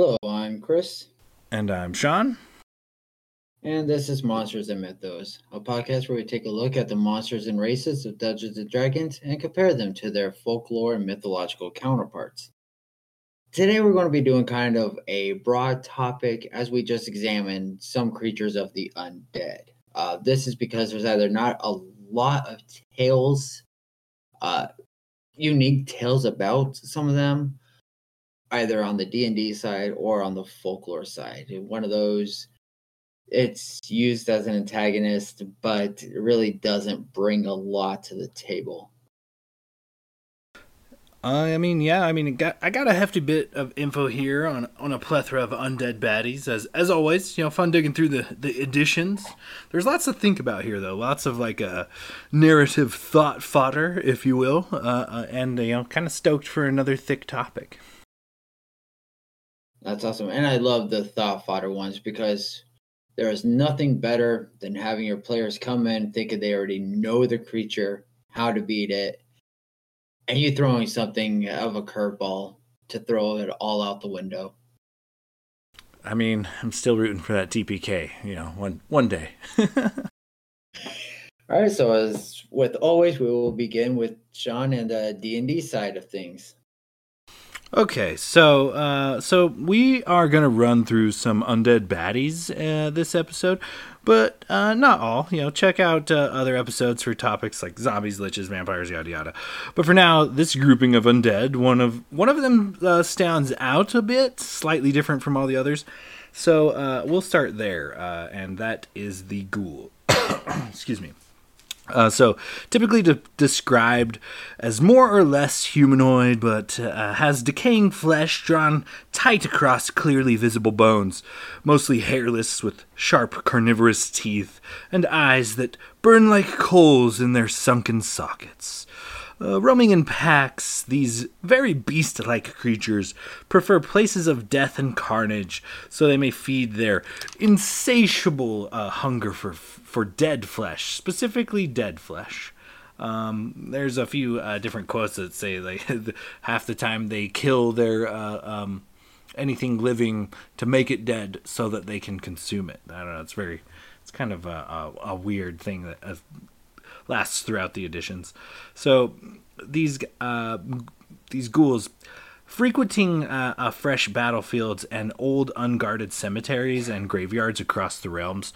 Hello, I'm Chris. And I'm Sean. And this is Monsters and Mythos, a podcast where we take a look at the monsters and races of Dungeons and Dragons and compare them to their folklore and mythological counterparts. Today, we're going to be doing kind of a broad topic as we just examined some creatures of the undead. Uh, this is because there's either not a lot of tales, uh, unique tales about some of them, either on the D&D side or on the folklore side. One of those it's used as an antagonist, but really doesn't bring a lot to the table. I mean, yeah, I mean, got, I got a hefty bit of info here on on a plethora of undead baddies. As as always, you know, fun digging through the the editions. There's lots to think about here, though. Lots of like a uh, narrative thought fodder, if you will, uh, uh, and you know, kind of stoked for another thick topic. That's awesome, and I love the thought fodder ones because there is nothing better than having your players come in thinking they already know the creature, how to beat it, and you throwing something of a curveball to throw it all out the window. I mean, I'm still rooting for that TPK, you know, one one day. all right, so as with always, we will begin with Sean and the D and D side of things. Okay, so uh, so we are gonna run through some undead baddies uh, this episode, but uh, not all. You know, check out uh, other episodes for topics like zombies, liches, vampires, yada yada. But for now, this grouping of undead, one of one of them uh, stands out a bit, slightly different from all the others. So uh, we'll start there, and that is the ghoul. Excuse me. Uh, so, typically de- described as more or less humanoid, but uh, has decaying flesh drawn tight across clearly visible bones, mostly hairless with sharp carnivorous teeth and eyes that burn like coals in their sunken sockets. Uh, roaming in packs, these very beast like creatures prefer places of death and carnage so they may feed their insatiable uh, hunger for, for dead flesh, specifically dead flesh. Um, there's a few uh, different quotes that say like half the time they kill their uh, um, anything living to make it dead so that they can consume it. I don't know. It's very, it's kind of a, a, a weird thing that uh, lasts throughout the editions. So these uh, these ghouls frequenting uh, fresh battlefields and old unguarded cemeteries and graveyards across the realms.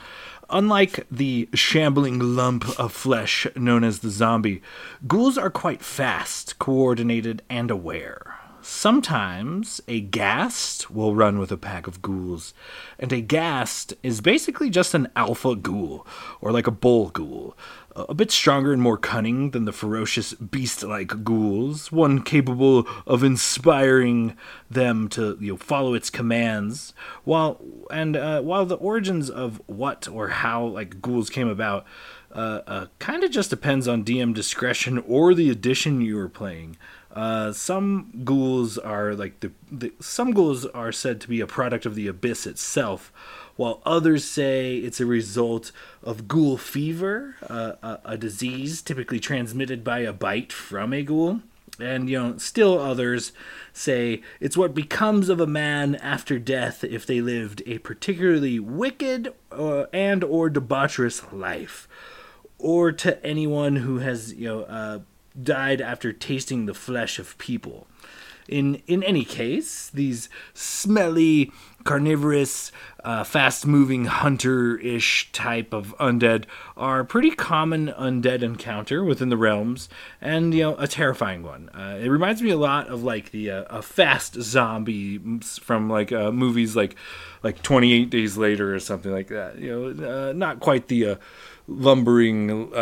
Unlike the shambling lump of flesh known as the zombie, ghouls are quite fast, coordinated, and aware. Sometimes a ghast will run with a pack of ghouls, and a ghast is basically just an alpha ghoul, or like a bull ghoul, a bit stronger and more cunning than the ferocious beast like ghouls, one capable of inspiring them to you know, follow its commands. While and uh, while the origins of what or how like ghouls came about uh, uh, kind of just depends on DM discretion or the edition you are playing. Uh, some ghouls are like the, the some ghouls are said to be a product of the abyss itself, while others say it's a result of ghoul fever, uh, a, a, disease typically transmitted by a bite from a ghoul. And you know, still others say it's what becomes of a man after death if they lived a particularly wicked uh, and or debaucherous life, or to anyone who has you know uh, died after tasting the flesh of people. In in any case, these smelly, carnivorous, uh, fast-moving hunter-ish type of undead are pretty common undead encounter within the realms, and you know a terrifying one. Uh, it reminds me a lot of like the uh, a fast zombie from like uh, movies like like 28 Days Later or something like that. You know, uh, not quite the uh, lumbering,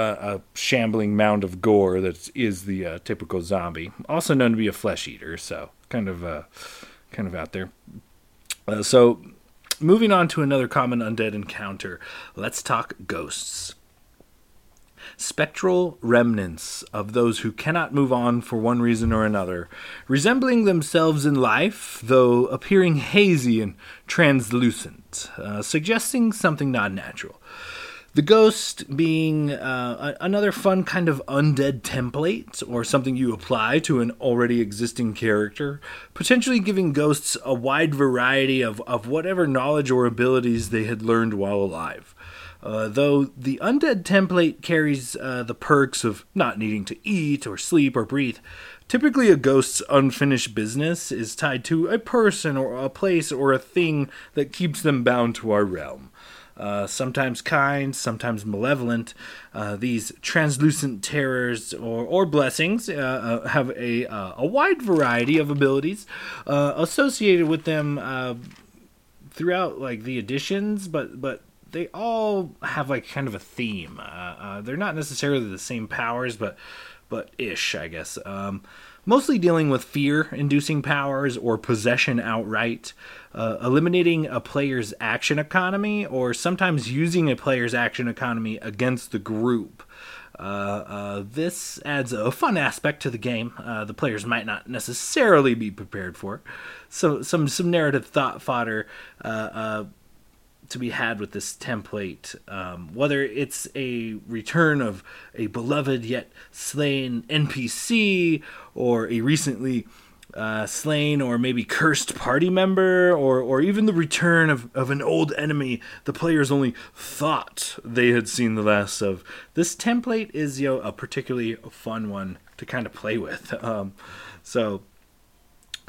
shambling mound of gore that is the typical zombie. Also known to be a flesh eater, so kind of, kind of out there. Uh, so, moving on to another common undead encounter, let's talk ghosts. Spectral remnants of those who cannot move on for one reason or another, resembling themselves in life, though appearing hazy and translucent, uh, suggesting something not natural. The ghost being uh, another fun kind of undead template or something you apply to an already existing character, potentially giving ghosts a wide variety of, of whatever knowledge or abilities they had learned while alive. Uh, though the undead template carries uh, the perks of not needing to eat or sleep or breathe, typically a ghost's unfinished business is tied to a person or a place or a thing that keeps them bound to our realm. Uh, sometimes kind, sometimes malevolent. Uh, these translucent terrors or, or blessings uh, uh have a, uh, a wide variety of abilities associated with them throughout like the editions, but but they all have like kind of a theme. they're not necessarily the same powers, but but ish, I guess. Um, mostly dealing with fear inducing powers or possession outright, uh, eliminating a player's action economy, or sometimes using a player's action economy against the group. Uh, uh, this adds a fun aspect to the game. Uh, the players might not necessarily be prepared for. So some some narrative thought fodder uh, uh, to be had with this template. Um, whether it's a return of a beloved yet slain NPC, or a recently uh, slain or maybe cursed party member, or, or even the return of, of an old enemy the players only thought they had seen the last of. This template is you know, a particularly fun one to kind of play with. Um, so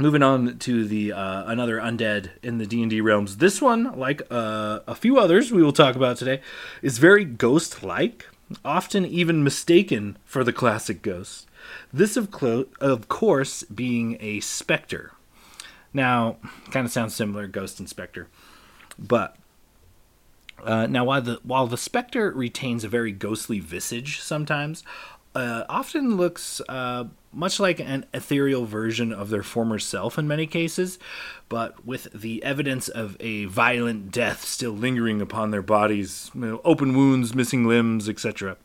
moving on to the uh, another undead in the d&d realms. This one like uh, a few others we will talk about today is very ghost-like often even mistaken for the classic ghost. This of, clo- of course being a specter. Now kind of sounds similar ghost and specter. But uh, now while the while the specter retains a very ghostly visage sometimes uh, often looks uh, much like an ethereal version of their former self in many cases, but with the evidence of a violent death still lingering upon their bodies, you know, open wounds, missing limbs, etc.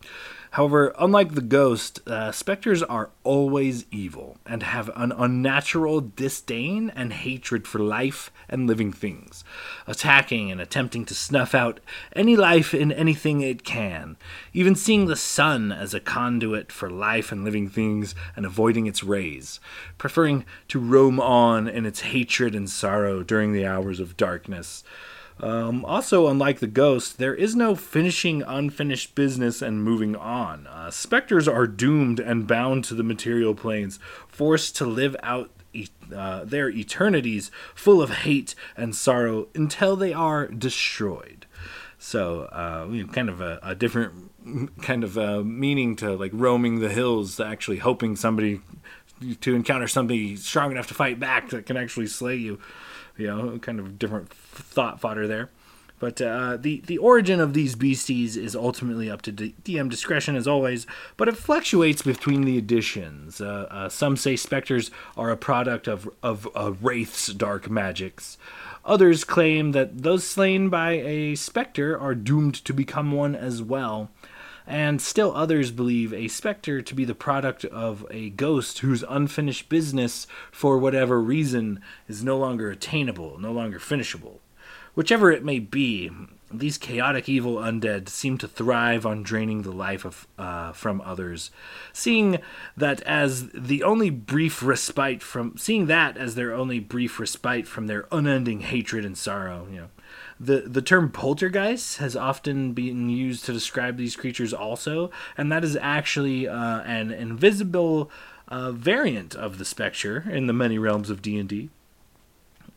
However, unlike the ghost, uh, specters are always evil and have an unnatural disdain and hatred for life and living things, attacking and attempting to snuff out any life in anything it can, even seeing the sun as a conduit for life and living things and avoiding its rays, preferring to roam on in its hatred and sorrow during the hours of darkness. Um, also, unlike the ghost, there is no finishing unfinished business and moving on. Uh, specters are doomed and bound to the material planes, forced to live out uh, their eternities full of hate and sorrow until they are destroyed. So, uh, kind of a, a, different kind of uh, meaning to like roaming the hills, actually hoping somebody to encounter somebody strong enough to fight back that can actually slay you you know, kind of different thought fodder there. But uh, the the origin of these beasties is ultimately up to DM discretion, as always. But it fluctuates between the editions. Uh, uh, some say specters are a product of of wraith's dark magics. Others claim that those slain by a specter are doomed to become one as well and still others believe a specter to be the product of a ghost whose unfinished business, for whatever reason, is no longer attainable, no longer finishable. Whichever it may be, these chaotic evil undead seem to thrive on draining the life of uh, from others, seeing that as the only brief respite from seeing that as their only brief respite from their unending hatred and sorrow. You know, the the term poltergeist has often been used to describe these creatures also, and that is actually uh, an invisible uh, variant of the spectre in the many realms of D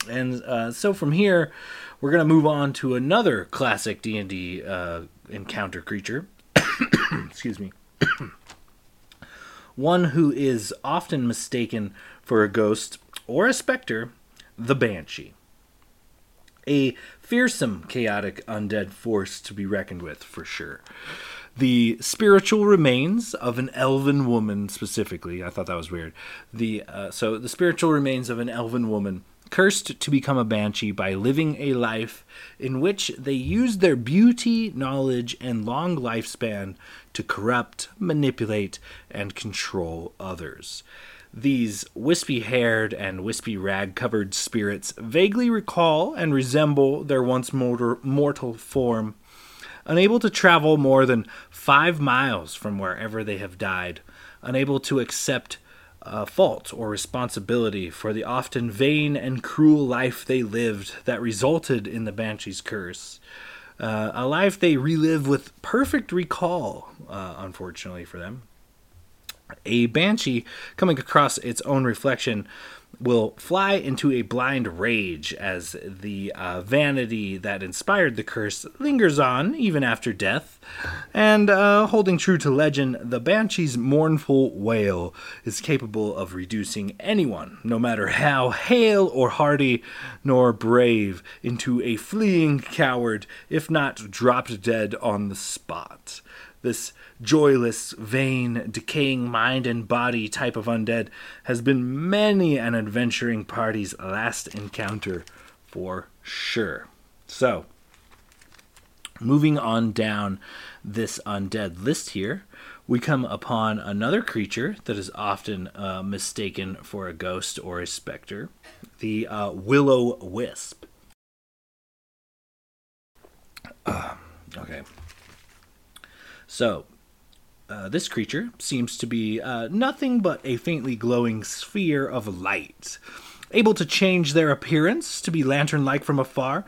and uh, so from here, we're gonna move on to another classic D and D uh, encounter creature. Excuse me. One who is often mistaken for a ghost or a specter, the banshee a fearsome, chaotic, undead force to be reckoned with for sure. The spiritual remains of an elven woman, specifically, I thought that was weird. The uh, so the spiritual remains of an elven woman cursed to become a banshee by living a life in which they use their beauty, knowledge, and long lifespan to corrupt, manipulate, and control others. These wispy haired and wispy rag covered spirits vaguely recall and resemble their once mortal form, unable to travel more than five miles from wherever they have died, unable to accept uh, fault or responsibility for the often vain and cruel life they lived that resulted in the Banshee's curse. Uh, a life they relive with perfect recall, uh, unfortunately for them. A banshee coming across its own reflection will fly into a blind rage as the uh, vanity that inspired the curse lingers on even after death. And uh, holding true to legend, the banshee's mournful wail is capable of reducing anyone, no matter how hale or hardy nor brave, into a fleeing coward, if not dropped dead on the spot. This joyless, vain, decaying mind and body type of undead has been many an adventuring party's last encounter for sure. So, moving on down this undead list here, we come upon another creature that is often uh, mistaken for a ghost or a specter the uh, will o wisp. Uh, okay. So, uh, this creature seems to be uh, nothing but a faintly glowing sphere of light. Able to change their appearance to be lantern like from afar,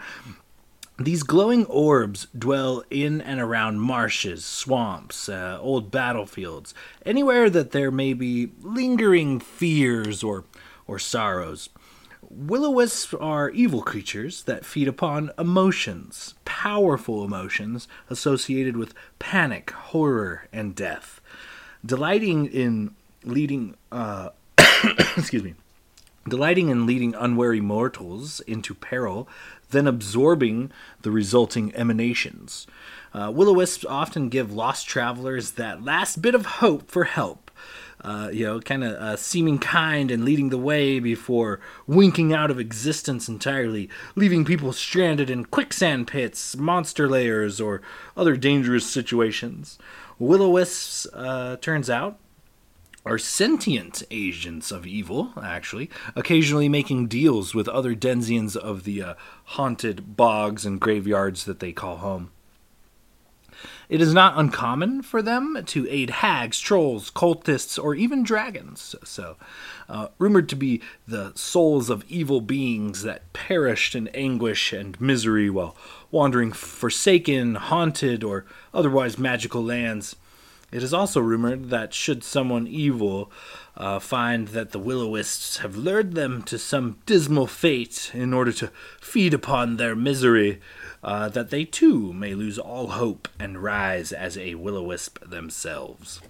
these glowing orbs dwell in and around marshes, swamps, uh, old battlefields, anywhere that there may be lingering fears or, or sorrows. Will o wisps are evil creatures that feed upon emotions, powerful emotions associated with panic, horror, and death, delighting in leading. Uh, excuse me. Delighting in leading unwary mortals into peril, then absorbing the resulting emanations. Uh, will o wisps often give lost travelers that last bit of hope for help, uh, you know, kind of uh, seeming kind and leading the way before winking out of existence entirely, leaving people stranded in quicksand pits, monster layers, or other dangerous situations. Will o wisps, uh, turns out, are sentient agents of evil, actually, occasionally making deals with other denizens of the uh, haunted bogs and graveyards that they call home. It is not uncommon for them to aid hags, trolls, cultists, or even dragons. So, uh, rumored to be the souls of evil beings that perished in anguish and misery while wandering forsaken, haunted, or otherwise magical lands. It is also rumored that should someone evil uh, find that the will o wisps have lured them to some dismal fate in order to feed upon their misery, uh, that they too may lose all hope and rise as a will o wisp themselves.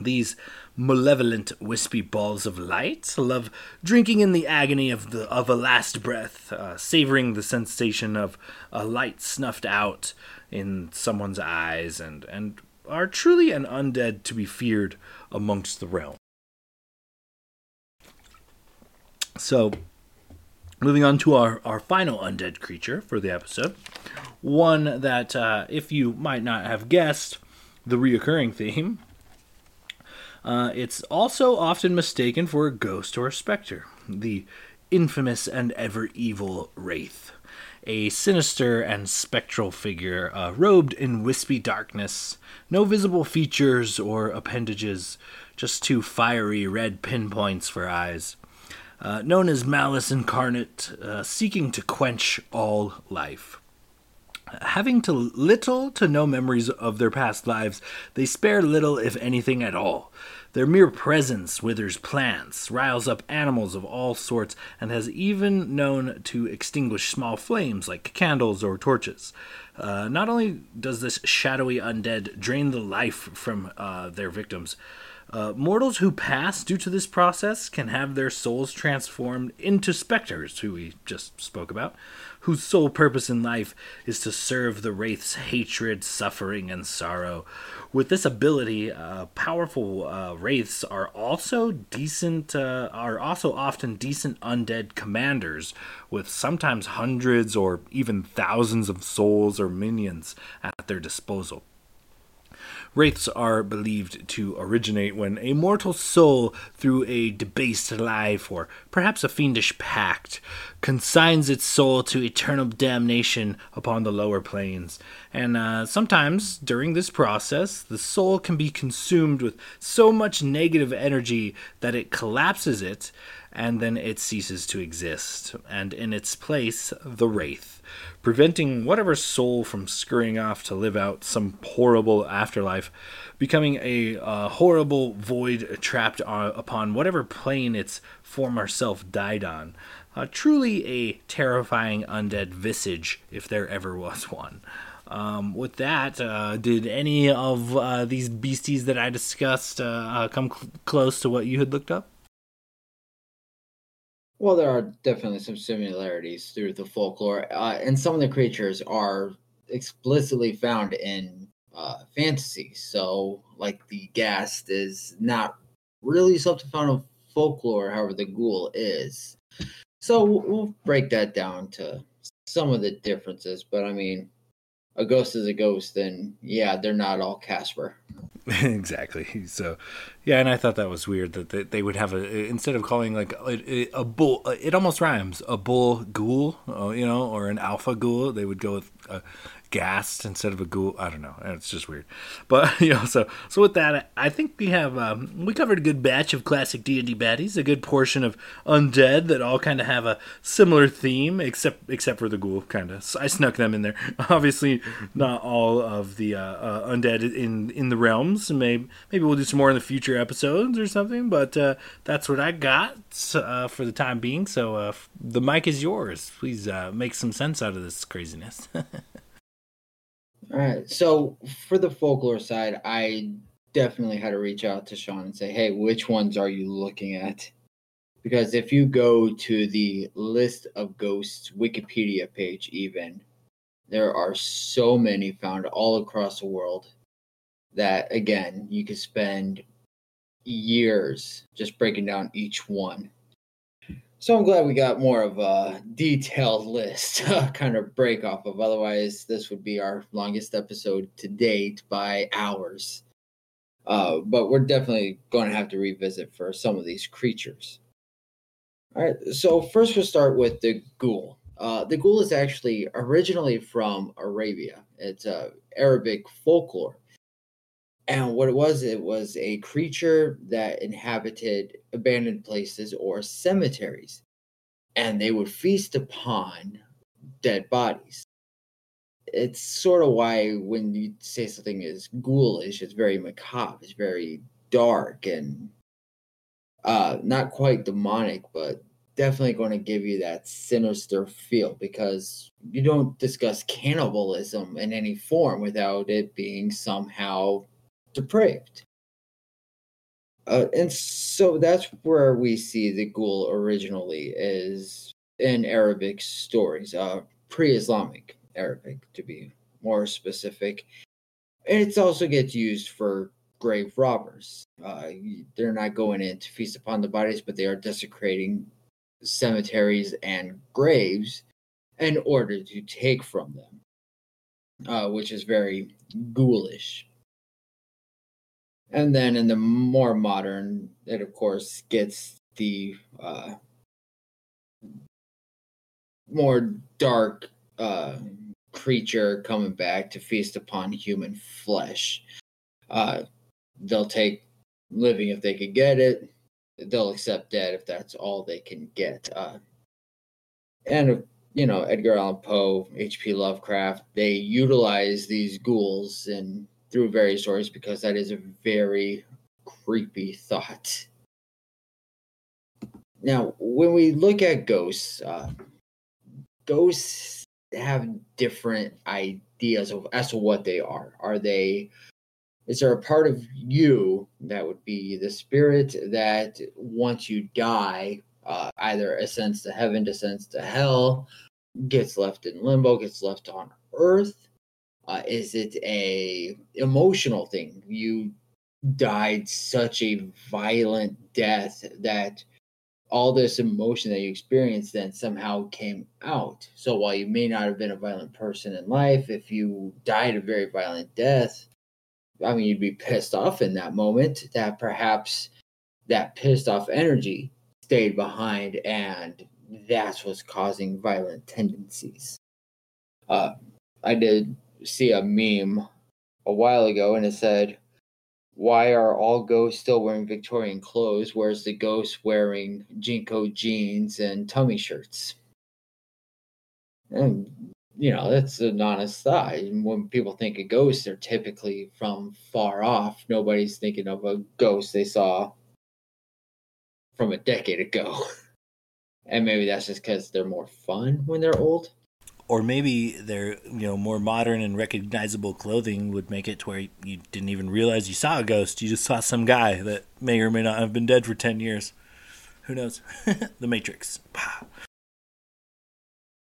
These malevolent wispy balls of light love drinking in the agony of the of a last breath, uh, savoring the sensation of a light snuffed out in someone's eyes, and and are truly an undead to be feared amongst the realm. So, moving on to our, our final undead creature for the episode. One that, uh, if you might not have guessed, the reoccurring theme, uh, it's also often mistaken for a ghost or a specter. The infamous and ever evil Wraith. A sinister and spectral figure, uh, robed in wispy darkness, no visible features or appendages, just two fiery red pinpoints for eyes uh, known as Malice Incarnate, uh, seeking to quench all life. Having to little to no memories of their past lives, they spare little, if anything at all. Their mere presence withers plants, riles up animals of all sorts, and has even known to extinguish small flames like candles or torches. Uh, not only does this shadowy undead drain the life from uh, their victims, uh, mortals who pass due to this process can have their souls transformed into specters, who we just spoke about, whose sole purpose in life is to serve the wraith's hatred, suffering, and sorrow. With this ability, uh, powerful uh, wraiths are also decent, uh, are also often decent undead commanders, with sometimes hundreds or even thousands of souls or minions at their disposal. Wraiths are believed to originate when a mortal soul, through a debased life or perhaps a fiendish pact, consigns its soul to eternal damnation upon the lower planes. And uh, sometimes, during this process, the soul can be consumed with so much negative energy that it collapses it and then it ceases to exist, and in its place, the Wraith, preventing whatever soul from scurrying off to live out some horrible afterlife, becoming a uh, horrible void trapped on, upon whatever plane its former self died on. Uh, truly a terrifying undead visage, if there ever was one. Um, with that, uh, did any of uh, these beasties that I discussed uh, uh come cl- close to what you had looked up? Well, there are definitely some similarities through the folklore, uh, and some of the creatures are explicitly found in uh, fantasy. So, like the ghast is not really something found in folklore, however, the ghoul is. So, we'll break that down to some of the differences. But I mean, a ghost is a ghost, then yeah, they're not all Casper. exactly. So, yeah, and I thought that was weird that they, they would have a instead of calling like a, a, bull, it almost rhymes a bull ghoul, uh, you know, or an alpha ghoul. They would go with a, ghast instead of a ghoul. I don't know. It's just weird. But you know, so so with that, I think we have um, we covered a good batch of classic D and D baddies, a good portion of undead that all kind of have a similar theme, except except for the ghoul. Kind of, so I snuck them in there. Obviously, not all of the uh, uh, undead in in the realms. Maybe maybe we'll do some more in the future episodes or something. But uh, that's what I got uh, for the time being. So uh, the mic is yours. Please uh, make some sense out of this craziness. All right. So for the folklore side, I definitely had to reach out to Sean and say, hey, which ones are you looking at? Because if you go to the list of ghosts Wikipedia page, even, there are so many found all across the world that, again, you could spend years just breaking down each one. So I'm glad we got more of a detailed list kind of break off of. Otherwise, this would be our longest episode to date by hours. Uh, but we're definitely going to have to revisit for some of these creatures. All right, so first we'll start with the ghoul. Uh, the ghoul is actually originally from Arabia. It's uh, Arabic folklore. And what it was, it was a creature that inhabited abandoned places or cemeteries, and they would feast upon dead bodies. It's sort of why when you say something is ghoulish, it's very macabre, it's very dark and uh, not quite demonic, but definitely going to give you that sinister feel because you don't discuss cannibalism in any form without it being somehow depraved. Uh, and so that's where we see the ghoul originally is in Arabic stories, uh, pre-Islamic Arabic to be more specific. And it also gets used for grave robbers. Uh, they're not going in to feast upon the bodies, but they are desecrating cemeteries and graves in order to take from them, uh, which is very ghoulish. And then in the more modern, it of course gets the uh, more dark uh, creature coming back to feast upon human flesh. Uh, they'll take living if they could get it. They'll accept dead if that's all they can get. Uh, and you know, Edgar Allan Poe, H.P. Lovecraft, they utilize these ghouls and through various stories because that is a very creepy thought. Now, when we look at ghosts, uh, ghosts have different ideas of as to what they are. Are they is there a part of you that would be the spirit that once you die, uh, either ascends to heaven, descends to hell, gets left in limbo, gets left on earth, uh, is it a emotional thing? You died such a violent death that all this emotion that you experienced then somehow came out. So while you may not have been a violent person in life, if you died a very violent death, I mean, you'd be pissed off in that moment that perhaps that pissed off energy stayed behind and that's what's causing violent tendencies. Uh, I did see a meme a while ago and it said, Why are all ghosts still wearing Victorian clothes, whereas the ghosts wearing JNCO jeans and tummy shirts? And you know, that's an honest thought. When people think of ghosts, they're typically from far off. Nobody's thinking of a ghost they saw from a decade ago. And maybe that's just because they're more fun when they're old. Or maybe their you know more modern and recognizable clothing would make it to where you didn't even realize you saw a ghost. You just saw some guy that may or may not have been dead for ten years. Who knows? the Matrix.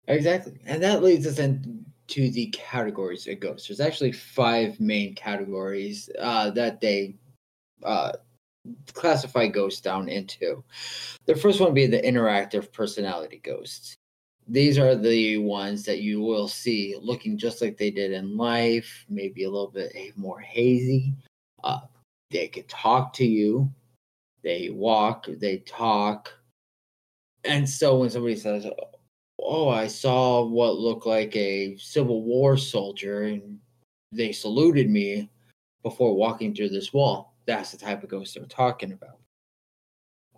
Exactly. And that leads us into the categories of ghosts. There's actually five main categories uh, that they uh, classify ghosts down into. The first one being the interactive personality ghosts. These are the ones that you will see looking just like they did in life, maybe a little bit more hazy. Uh, they could talk to you, they walk, they talk. And so when somebody says, oh, I saw what looked like a Civil War soldier and they saluted me before walking through this wall. That's the type of ghost they're talking about.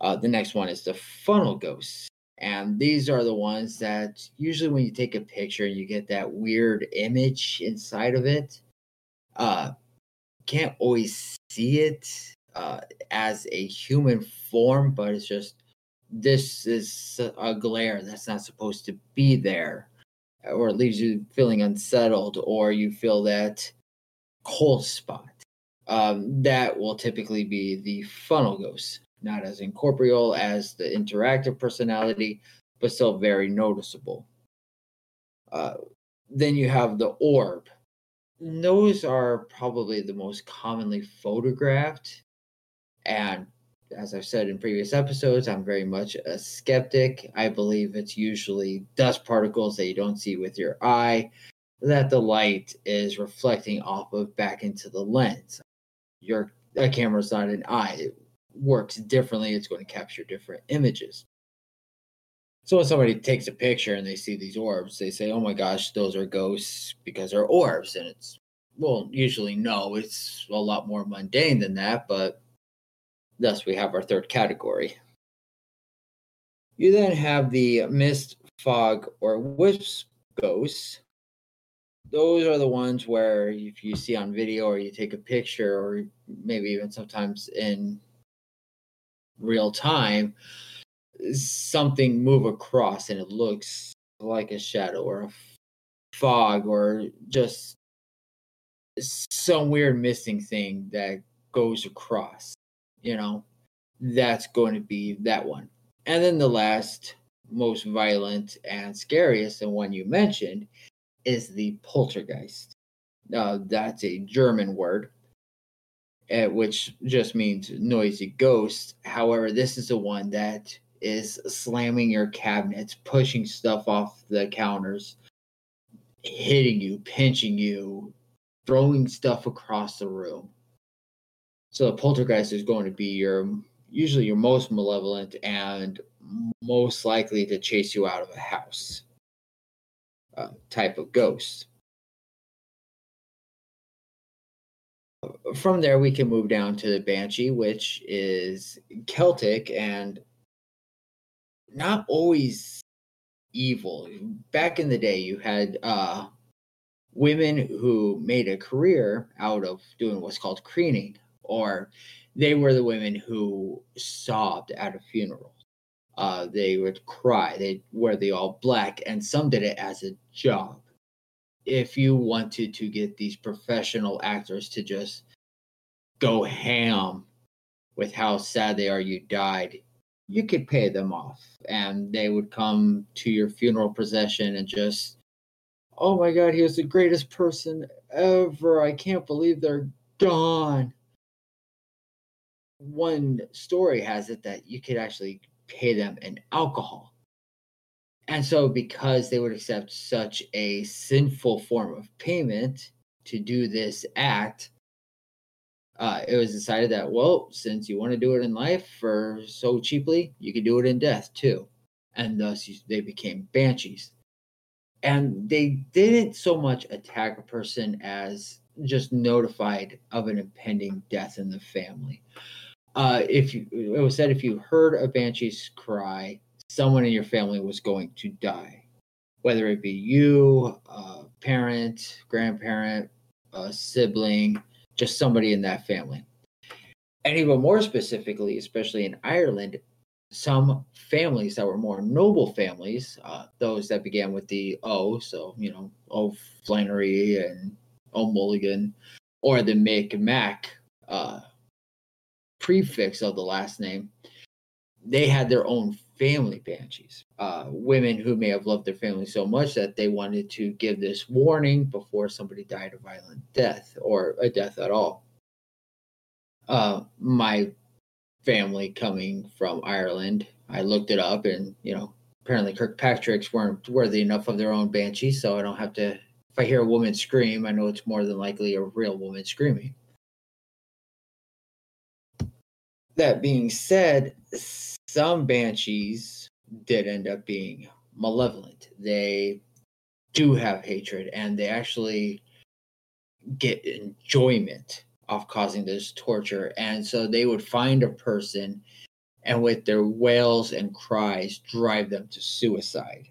Uh, the next one is the funnel ghosts. And these are the ones that usually when you take a picture, you get that weird image inside of it. Uh, can't always see it uh, as a human form, but it's just this is a glare that's not supposed to be there, or it leaves you feeling unsettled, or you feel that cold spot. Um, that will typically be the funnel ghost, not as incorporeal as the interactive personality, but still very noticeable. Uh, then you have the orb. Those are probably the most commonly photographed and as I've said in previous episodes, I'm very much a skeptic. I believe it's usually dust particles that you don't see with your eye that the light is reflecting off of back into the lens. Your a camera's not an eye. Works differently. It's going to capture different images. So when somebody takes a picture and they see these orbs, they say, "Oh my gosh, those are ghosts because they're orbs." And it's well, usually no, it's a lot more mundane than that, but Thus, we have our third category. You then have the mist, fog, or wisp ghosts. Those are the ones where if you see on video or you take a picture or maybe even sometimes in real time, something move across and it looks like a shadow or a fog or just some weird missing thing that goes across you know, that's going to be that one. And then the last, most violent and scariest, and one you mentioned, is the poltergeist. Uh, that's a German word, which just means noisy ghost. However, this is the one that is slamming your cabinets, pushing stuff off the counters, hitting you, pinching you, throwing stuff across the room. So the poltergeist is going to be your usually your most malevolent and most likely to chase you out of a house uh, type of ghost. From there, we can move down to the banshee, which is Celtic and not always evil. Back in the day, you had uh, women who made a career out of doing what's called keening, or they were the women who sobbed at a funeral. Uh, they would cry. They wear the all black, and some did it as a job. If you wanted to get these professional actors to just go ham with how sad they are you died, you could pay them off, and they would come to your funeral procession and just, oh my god, he was the greatest person ever. I can't believe they're gone one story has it that you could actually pay them in alcohol. And so, because they would accept such a sinful form of payment to do this act, uh, it was decided that well, since you want to do it in life for so cheaply, you could do it in death too, and thus they became banshees. And they didn't so much attack a person as just notified of an impending death in the family. Uh, if you, it was said if you heard a banshee's cry, someone in your family was going to die, whether it be you, a parent, grandparent, a sibling, just somebody in that family. And even more specifically, especially in Ireland, some families that were more noble families, uh, those that began with the O, so, you know, O'Flannery and O'Mulligan, or the Mick Mac uh, prefix of the last name, they had their own family banshees. Uh, women who may have loved their family so much that they wanted to give this warning before somebody died a violent death or a death at all. Uh, my family coming from Ireland, I looked it up and, you know, apparently Kirkpatrick's weren't worthy enough of their own banshee, so I don't have to. If I hear a woman scream, I know it's more than likely a real woman screaming. That being said, some banshees did end up being malevolent. They do have hatred and they actually get enjoyment off causing this torture. And so they would find a person and with their wails and cries drive them to suicide.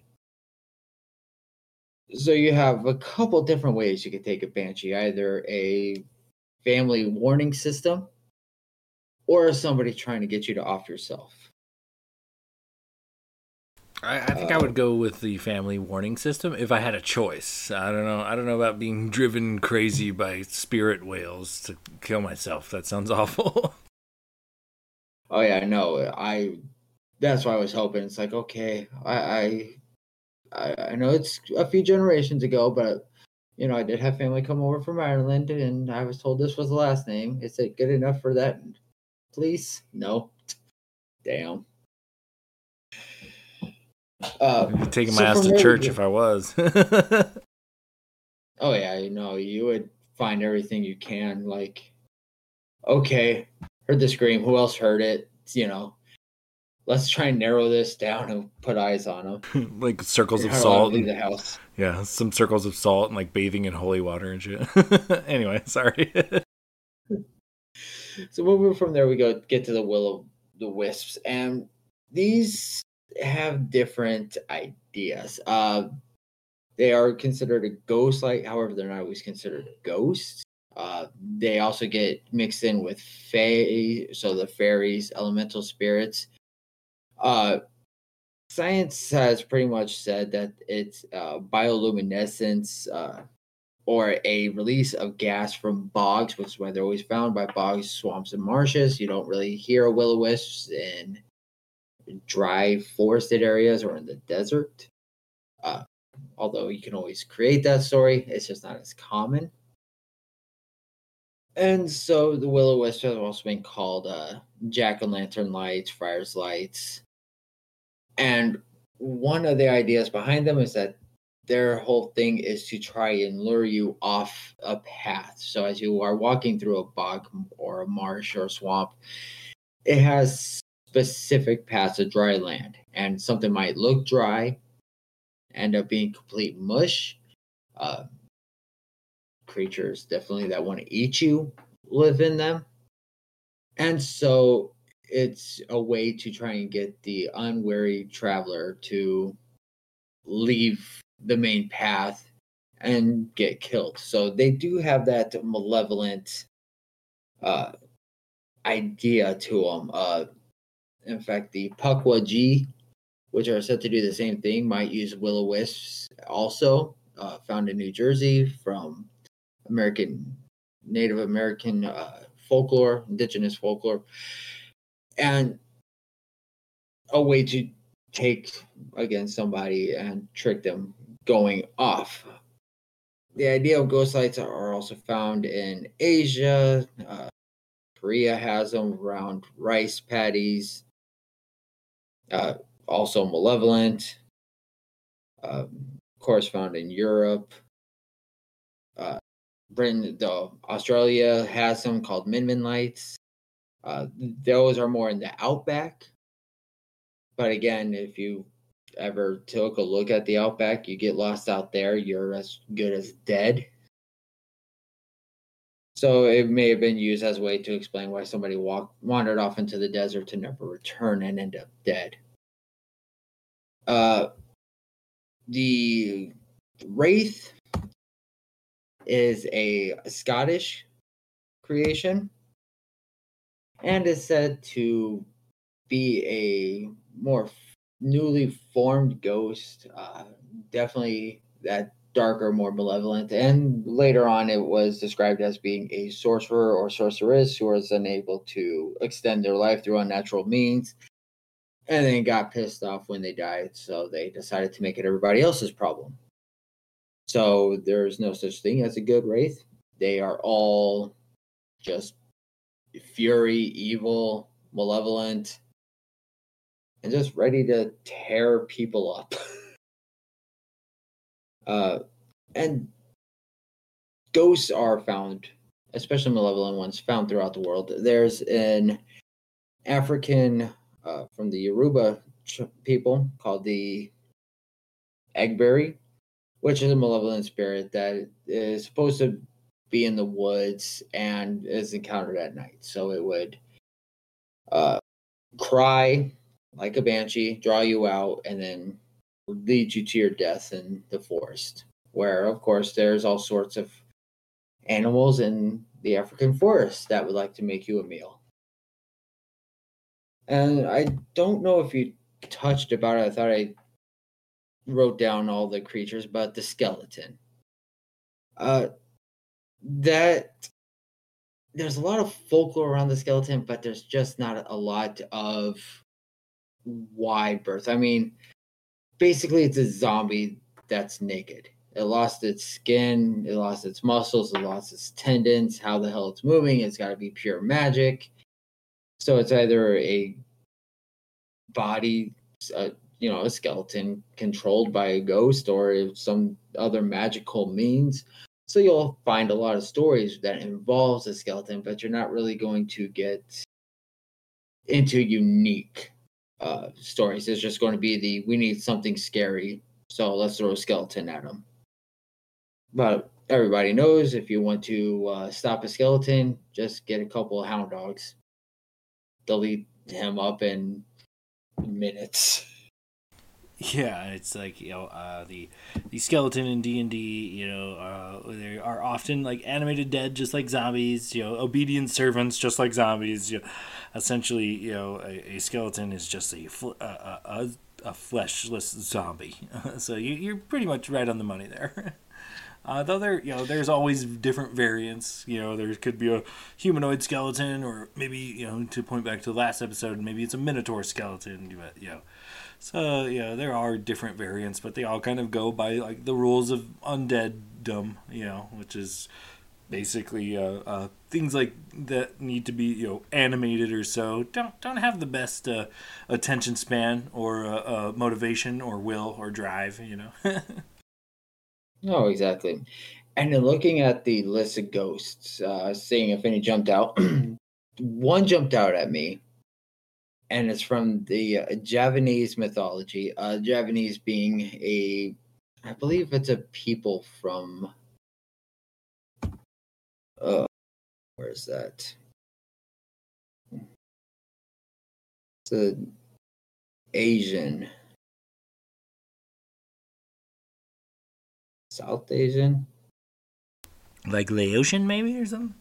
So you have a couple different ways you could take a banshee, either a family warning system or is somebody trying to get you to off yourself. I, I think uh, I would go with the family warning system if I had a choice. I don't know. I don't know about being driven crazy by spirit wails to kill myself. That sounds awful. oh yeah, no. I. That's why I was hoping. It's like okay, I, I, I know it's a few generations ago, but you know I did have family come over from Ireland, and I was told this was the last name. Is it good enough for that? Please, no. Damn. Uh, taking my ass to church if I was. oh yeah, you know, you would find everything you can. Like, okay, heard the scream. Who else heard it? You know, let's try and narrow this down and put eyes on them. like circles of salt. Leave the house. Yeah, some circles of salt and like bathing in holy water and shit. anyway, sorry. So moving from there, we go get to the will of the wisps, and these have different ideas. Uh, they are considered a ghost light, however, they're not always considered ghosts. Uh, they also get mixed in with fae, so the fairies, elemental spirits. Uh, science has pretty much said that it's uh, bioluminescence uh, or a release of gas from bogs, which is why they're always found by bogs, swamps, and marshes. You don't really hear will o wisps in dry forested areas or in the desert. Uh, although you can always create that story, it's just not as common. And so the will o wisp has also been called uh, jack o' lantern lights, friars lights. And one of the ideas behind them is that their whole thing is to try and lure you off a path. So as you are walking through a bog or a marsh or a swamp, it has specific paths of dry land, and something might look dry, end up being complete mush. Uh, creatures definitely that want to eat you live in them, and so it's a way to try and get the unwary traveler to leave the main path and get killed. So they do have that malevolent uh, idea to them. Uh, in fact, the Pukwudgie, which are said to do the same thing, might use will o wisps also, uh, found in New Jersey from American Native American uh, folklore, indigenous folklore, and a way to take against somebody and trick them going off. The idea of ghost lights are also found in Asia. Uh, Korea has them around rice paddies uh, also malevolent, uh, of course, found in Europe. Uh, Britain, though Australia has some called Min Min lights. Uh, those are more in the outback. But again, if you ever took a look at the outback, you get lost out there, you're as good as dead. So it may have been used as a way to explain why somebody walked wandered off into the desert to never return and end up dead. Uh, the wraith is a Scottish creation and is said to be a more newly formed ghost. Uh, definitely that darker, more malevolent. And later on, it was described as being a sorcerer or sorceress who was unable to extend their life through unnatural means. And then got pissed off when they died, so they decided to make it everybody else's problem. So there's no such thing as a good wraith. They are all just fury, evil, malevolent, and just ready to tear people up. uh, and ghosts are found, especially malevolent ones, found throughout the world. There's an African uh, from the Yoruba people called the Egbere, which is a malevolent spirit that is supposed to be in the woods and is encountered at night. So it would uh, cry like a banshee, draw you out, and then lead you to your death in the forest. Where, of course, there's all sorts of animals in the African forest that would like to make you a meal. And I don't know if you touched about it. I thought I wrote down all the creatures, but the skeleton. Uh, that there's a lot of folklore around the skeleton, but there's just not a lot of wide berth. I mean, basically, it's a zombie that's naked. It lost its skin, it lost its muscles, it lost its tendons. How the hell it's moving? It's got to be pure magic. So it's either a body, uh, you know, a skeleton controlled by a ghost or some other magical means. So you'll find a lot of stories that involves a skeleton, but you're not really going to get into unique uh, stories. It's just going to be the we need something scary, so let's throw a skeleton at them. But everybody knows if you want to uh, stop a skeleton, just get a couple of hound dogs. They'll eat him up in minutes. Yeah, it's like you know uh, the the skeleton in D and D. You know, uh, they are often like animated dead, just like zombies. You know, obedient servants, just like zombies. You know, essentially, you know, a, a skeleton is just a fl- a, a, a fleshless zombie. so you, you're pretty much right on the money there. Uh, though there, you know, there's always different variants. You know, there could be a humanoid skeleton, or maybe you know, to point back to the last episode, maybe it's a minotaur skeleton. But you know, so yeah, there are different variants, but they all kind of go by like the rules of undeaddom, you know, which is basically uh, uh, things like that need to be you know animated or so don't don't have the best uh, attention span or uh, uh, motivation or will or drive, you know. no, exactly. And in looking at the list of ghosts, uh, seeing if any jumped out, one jumped out at me and it's from the uh, Javanese mythology. Uh, Javanese being a, I believe it's a people from. Uh, where is that? It's a Asian, South Asian, like Laotian, maybe or something.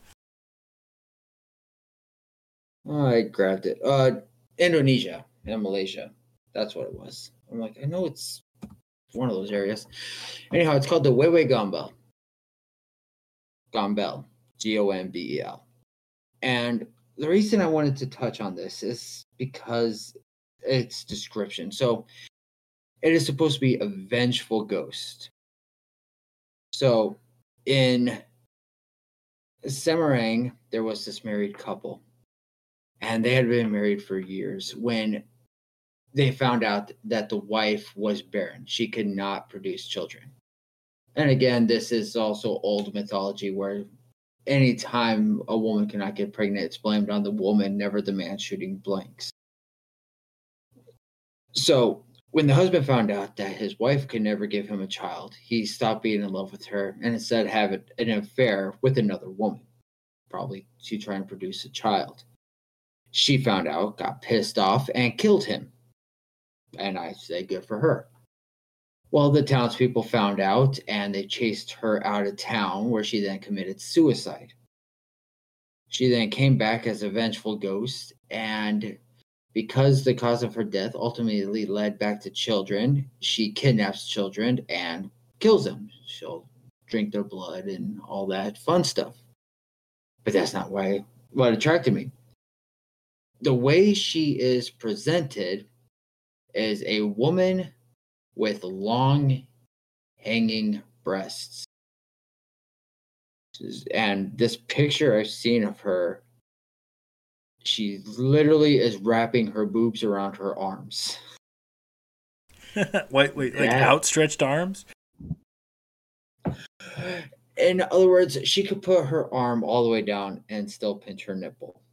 Oh, I grabbed it. Uh, Indonesia and Malaysia. That's what it was. I'm like, I know it's one of those areas. Anyhow, it's called the Wewe Gombel. Gombel. G O M B E L. And the reason I wanted to touch on this is because its description. So it is supposed to be a vengeful ghost. So in Semarang, there was this married couple and they had been married for years when they found out that the wife was barren. She could not produce children. And again, this is also old mythology where anytime a woman cannot get pregnant, it's blamed on the woman, never the man shooting blanks. So when the husband found out that his wife could never give him a child, he stopped being in love with her and instead had an affair with another woman. Probably she trying to produce a child. She found out, got pissed off, and killed him. And I say good for her. Well, the townspeople found out and they chased her out of town, where she then committed suicide. She then came back as a vengeful ghost, and because the cause of her death ultimately led back to children, she kidnaps children and kills them. She'll drink their blood and all that fun stuff. But that's not why what attracted me. The way she is presented is a woman with long hanging breasts. And this picture I've seen of her, she literally is wrapping her boobs around her arms. wait, wait, like yeah. outstretched arms? In other words, she could put her arm all the way down and still pinch her nipple.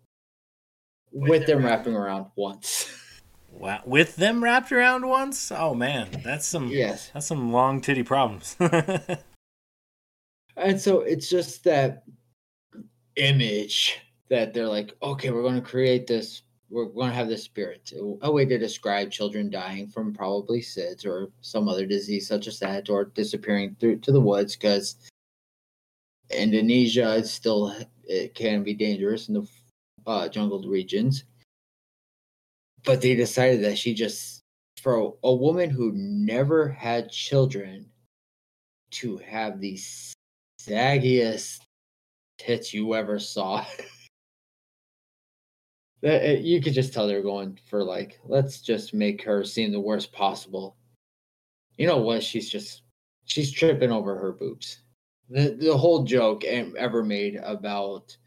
With them wrapping around once. Wow, with them wrapped around once? Oh man, that's some yes, that's some long titty problems. and so it's just that image that they're like, okay, we're going to create this. We're going to have this spirit, a way to describe children dying from probably SIDS or some other disease such as that, or disappearing through to the woods because Indonesia is still it can be dangerous in the uh, jungled regions but they decided that she just for a woman who never had children to have the saggiest tits you ever saw. that you could just tell they're going for like, let's just make her seem the worst possible. You know what? She's just she's tripping over her boobs. The the whole joke ever made about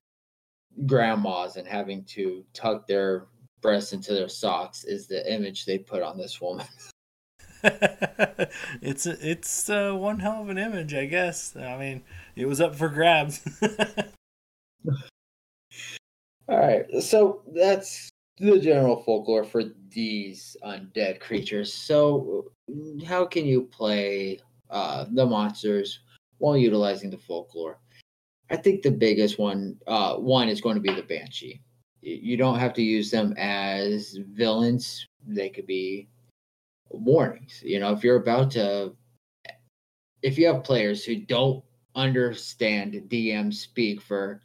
grandmas and having to tuck their breasts into their socks is the image they put on this woman. it's a, it's uh, one hell of an image, I guess. I mean, it was up for grabs. All right, so that's the general folklore for these undead creatures. So, how can you play uh, the monsters while utilizing the folklore? I think the biggest one uh, one is going to be the banshee you don't have to use them as villains. They could be warnings. You know, if you're about to, if you have players who don't understand DM speak for,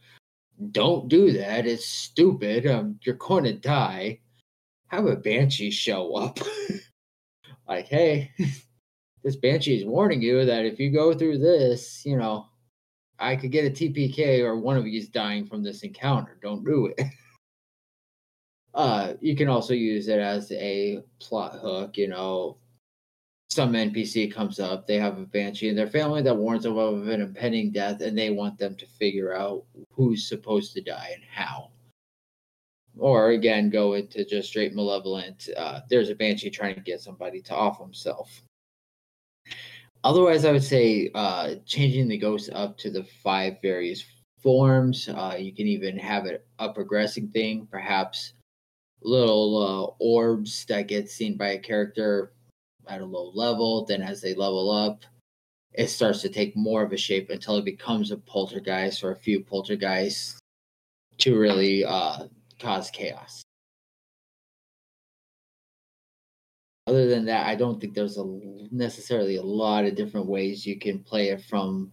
don't do that. It's stupid. Um, you're going to die. Have a banshee show up. like, hey, this banshee is warning you that if you go through this, you know, I could get a TPK or one of you is dying from this encounter. Don't do it. Uh, you can also use it as a plot hook. You know, some NPC comes up, they have a banshee in their family that warns them of an impending death, and they want them to figure out who's supposed to die and how. Or again, go into just straight malevolent. Uh, there's a banshee trying to get somebody to off himself. Otherwise, I would say uh, changing the ghost up to the five various forms. Uh, you can even have it a progressing thing, perhaps little uh, orbs that get seen by a character at a low level. Then, as they level up, it starts to take more of a shape until it becomes a poltergeist or a few poltergeists to really uh, cause chaos. Other than that, I don't think there's a necessarily a lot of different ways you can play it from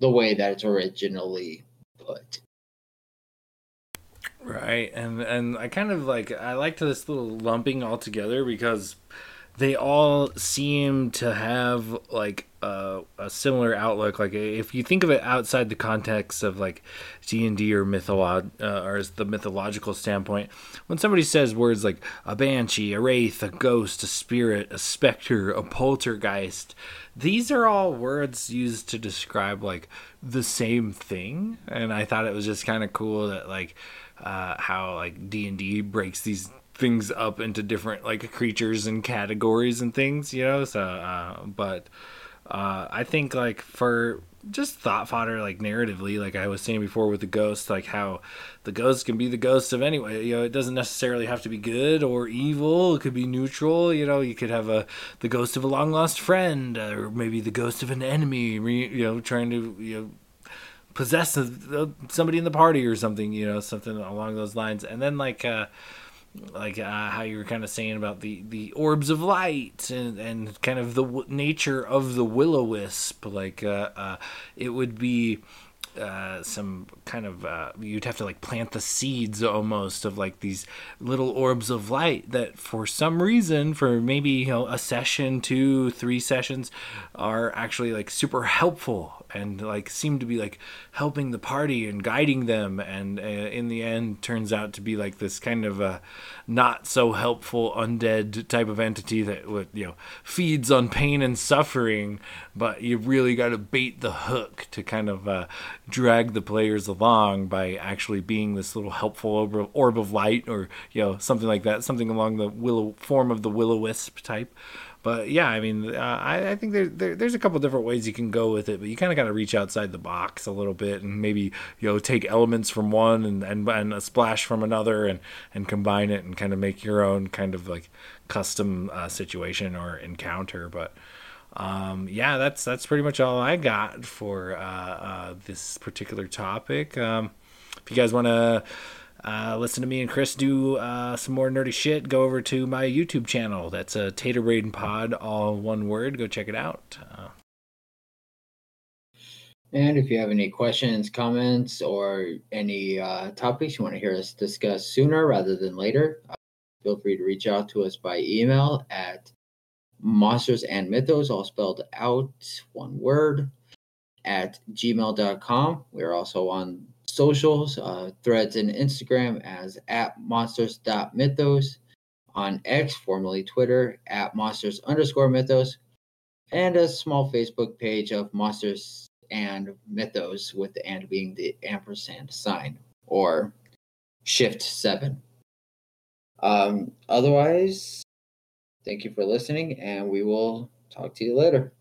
the way that it's originally put. Right, and and I kind of like I liked this little lumping all together because they all seem to have like a, a similar outlook. Like if you think of it outside the context of like D and D or mytholog uh, or as the mythological standpoint, when somebody says words like a banshee, a wraith, a ghost, a spirit, a specter, a poltergeist, these are all words used to describe like the same thing. And I thought it was just kind of cool that like uh, how like D and D breaks these things up into different like creatures and categories and things, you know. So, uh, but uh, I think like for just thought fodder like narratively like i was saying before with the ghost like how the ghost can be the ghost of anyway you know it doesn't necessarily have to be good or evil. It could be neutral you know? You could have a the ghost of a long lost friend or maybe the ghost of an enemy you know trying to you know possess somebody in the party or something you know something along those lines. And then like uh like uh, how you were kind of saying about the, the orbs of light and, and kind of the w- nature of the will o wisp. Like uh, uh, it would be uh, some kind of uh, you'd have to like plant the seeds almost of like these little orbs of light that for some reason for maybe you know a session two three sessions are actually like super helpful and like seem to be like helping the party and guiding them. And uh, in the end turns out to be like this kind of a not so helpful undead type of entity that you know feeds on pain and suffering but you really got to bait the hook to kind of uh, drag the players along by actually being this little helpful orb, orb of light or you know something like that something along the willow form of the will o wisp type but yeah, I mean, uh, I, I, think there, there, there's a couple different ways you can go with it, but you kind of got to reach outside the box a little bit and maybe you know take elements from one and, and and a splash from another and and combine it and kind of make your own kind of like custom uh, situation or encounter. But um, yeah, that's that's pretty much all I got for uh, uh this particular topic. Um, if you guys want to uh, listen to me and Chris do uh, some more nerdy shit, go over to my YouTube channel. That's a Tater Braden Pod, all one word. Go check it out. Uh, and if you have any questions, comments, or any uh, topics you want to hear us discuss sooner rather than later, uh, feel free to reach out to us by email at monsters and mythos, all spelled out, one word, at gmail.com. We're also on socials, uh, threads and Instagram as at monsters.mythos, on X, formerly Twitter, at monsters underscore mythos, and a small Facebook page of monsters and mythos, with the and being the ampersand sign or shift seven. Um, otherwise, thank you for listening, and we will talk to you later.